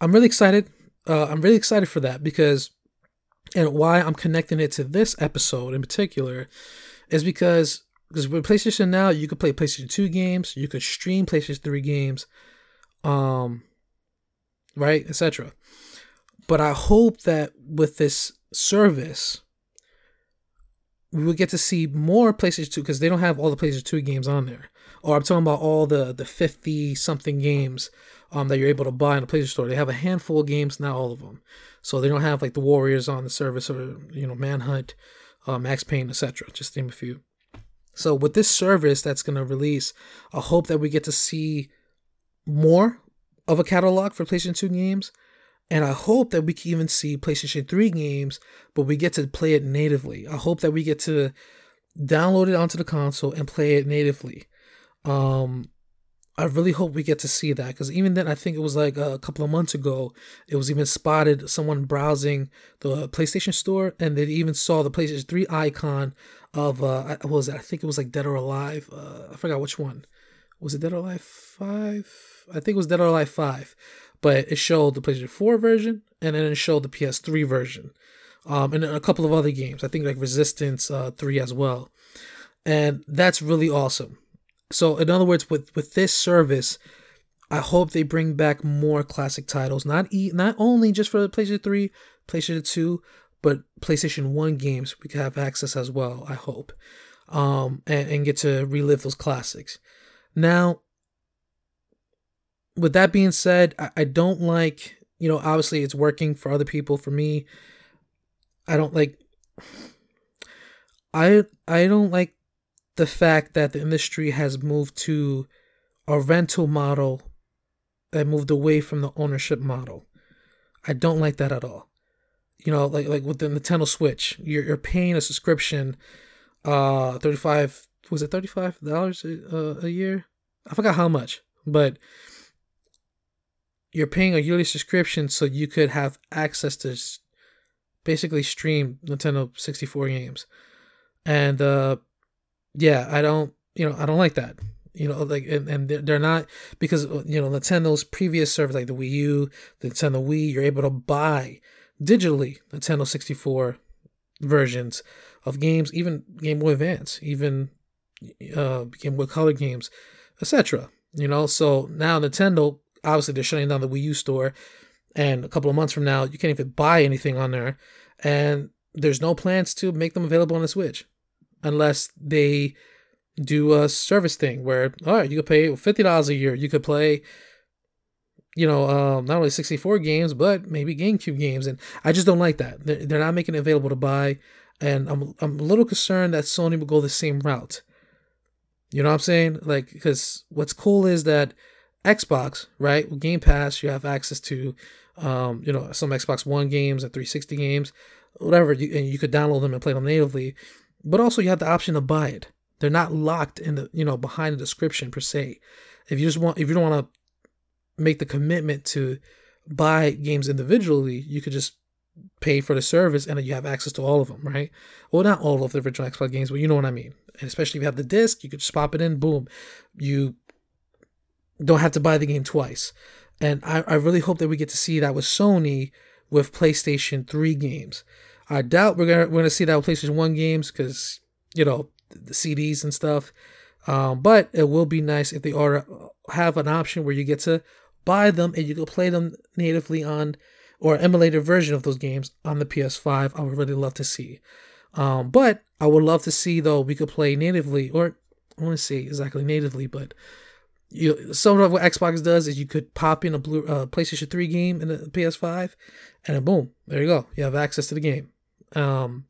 I'm really excited. Uh, I'm really excited for that because, and why I'm connecting it to this episode in particular, is because because with PlayStation Now you could play PlayStation Two games, you could stream PlayStation Three games, um, right, etc. But I hope that with this service, we will get to see more PlayStation 2 because they don't have all the PlayStation 2 games on there. Or I'm talking about all the the 50 something games um, that you're able to buy in the PlayStation Store. They have a handful of games, not all of them. So they don't have like the Warriors on the service or you know Manhunt, uh, Max Payne, etc. Just name a few. So with this service that's gonna release, I hope that we get to see more of a catalog for PlayStation 2 games and I hope that we can even see PlayStation 3 games, but we get to play it natively. I hope that we get to download it onto the console and play it natively. Um, I really hope we get to see that because even then, I think it was like a couple of months ago, it was even spotted someone browsing the PlayStation Store and they even saw the PlayStation 3 icon of, uh, what was it? I think it was like Dead or Alive. Uh, I forgot which one. Was it Dead or Alive 5? I think it was Dead or Alive 5 but it showed the PlayStation 4 version and then it showed the PS3 version. Um, and a couple of other games. I think like Resistance uh, 3 as well. And that's really awesome. So in other words, with with this service, I hope they bring back more classic titles. Not e- not only just for the PlayStation 3, PlayStation 2, but PlayStation 1 games we can have access as well, I hope. Um, and, and get to relive those classics. Now, with that being said, I, I don't like, you know, obviously it's working for other people. For me, I don't like I I don't like the fact that the industry has moved to a rental model that moved away from the ownership model. I don't like that at all. You know, like like with the Nintendo Switch, you're you're paying a subscription, uh, thirty five was it thirty five dollars a, a year? I forgot how much, but you're paying a yearly subscription so you could have access to basically stream Nintendo 64 games. And uh yeah, I don't, you know, I don't like that. You know, like and, and they're not because uh, you know Nintendo's previous service like the Wii U, the Nintendo Wii, you're able to buy digitally Nintendo 64 versions of games, even Game Boy Advance, even uh Game Boy Color games, etc. You know, so now Nintendo obviously they're shutting down the Wii U store, and a couple of months from now you can't even buy anything on there. And there's no plans to make them available on the Switch unless they do a service thing where all right, you could pay fifty dollars a year. You could play, you know, um, not only sixty four games but maybe GameCube games, and I just don't like that. They're, they're not making it available to buy, and I'm I'm a little concerned that Sony will go the same route. You know what I'm saying? Like, because what's cool is that Xbox, right? With Game Pass, you have access to, um, you know, some Xbox One games and 360 games, whatever, you, and you could download them and play them natively. But also, you have the option to buy it. They're not locked in the, you know, behind the description per se. If you just want, if you don't want to make the commitment to buy games individually, you could just pay for the service and you have access to all of them, right? Well, not all of the original Xbox games, but you know what I mean. And especially if you have the disc, you could just pop it in, boom. You don't have to buy the game twice. And I, I really hope that we get to see that with Sony with PlayStation 3 games. I doubt we're gonna we're gonna see that with PlayStation 1 games because you know the CDs and stuff. Um, but it will be nice if they are have an option where you get to buy them and you can play them natively on or emulated version of those games on the PS5. I would really love to see. Um, but I would love to see though we could play natively, or I want to say exactly natively, but you some of what Xbox does is you could pop in a blue uh, PlayStation 3 game in the PS5, and then boom, there you go, you have access to the game. Um,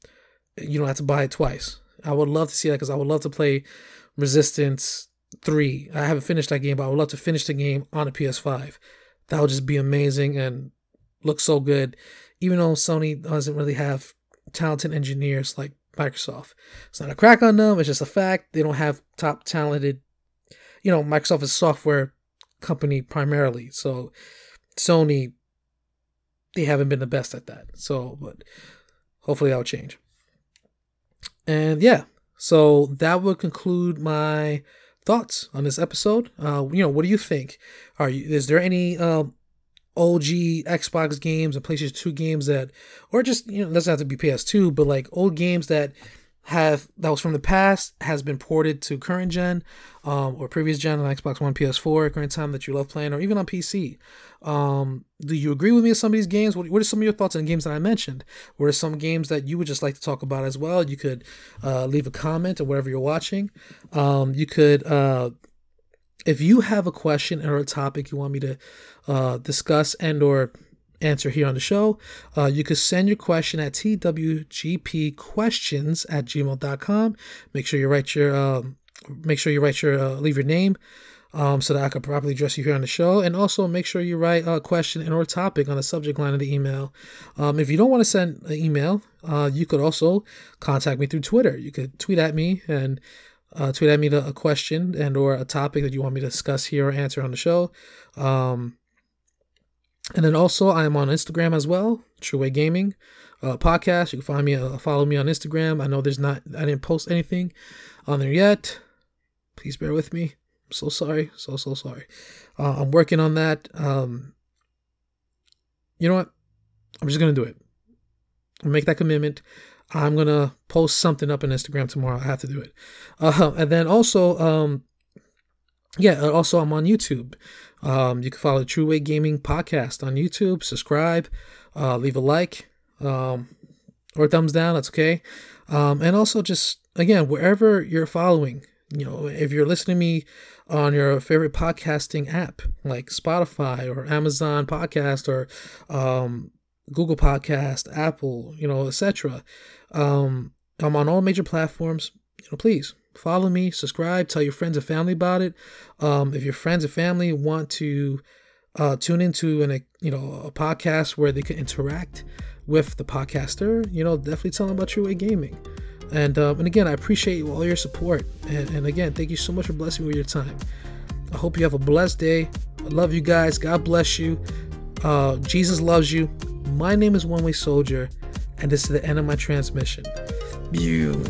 you don't have to buy it twice. I would love to see that because I would love to play Resistance 3. I haven't finished that game, but I would love to finish the game on a PS5. That would just be amazing and look so good. Even though Sony doesn't really have talented engineers like Microsoft. It's not a crack on them, it's just a fact. They don't have top talented, you know, Microsoft is a software company primarily. So Sony, they haven't been the best at that. So, but hopefully that will change. And yeah, so that would conclude my thoughts on this episode. Uh, you know, what do you think? Are you is there any um, OG Xbox games and PlayStation 2 games that, or just, you know, doesn't have to be PS2, but like old games that have, that was from the past, has been ported to current gen, um, or previous gen on Xbox One, PS4, current time that you love playing, or even on PC. Um, do you agree with me on some of these games? What, what are some of your thoughts on games that I mentioned? What are some games that you would just like to talk about as well? You could uh, leave a comment or whatever you're watching. Um, you could, uh, if you have a question or a topic you want me to uh, discuss and or answer here on the show, uh, you can send your question at twgpquestions at gmail.com. Make sure you write your um, make sure you write your uh, leave your name um, so that I can properly address you here on the show. And also make sure you write a question and or topic on the subject line of the email. Um, if you don't want to send an email, uh, you could also contact me through Twitter. You could tweet at me and uh, tweet at me the, a question and or a topic that you want me to discuss here or answer on the show. Um, and then also I am on Instagram as well, True Way Gaming uh, podcast. You can find me, uh, follow me on Instagram. I know there's not, I didn't post anything on there yet. Please bear with me. I'm so sorry, so so sorry. Uh, I'm working on that. Um, you know what? I'm just gonna do it. I'll make that commitment. I'm gonna post something up on Instagram tomorrow. I have to do it. Uh, and then also, um, yeah, also I'm on YouTube. Um, you can follow the True Way Gaming Podcast on YouTube. Subscribe, uh, leave a like, um, or thumbs down. That's okay. Um, and also just again wherever you're following. You know, if you're listening to me on your favorite podcasting app like Spotify or Amazon Podcast or um, Google Podcast, Apple, you know, etc. Um, I'm on all major platforms. You know, please follow me, subscribe, tell your friends and family about it. Um, if your friends and family want to uh, tune into an you know a podcast where they can interact with the podcaster, you know, definitely tell them about True Way Gaming. And um, and again, I appreciate all your support. And, and again, thank you so much for blessing me with your time. I hope you have a blessed day. I love you guys. God bless you. Uh, Jesus loves you. My name is One Way Soldier, and this is the end of my transmission. You.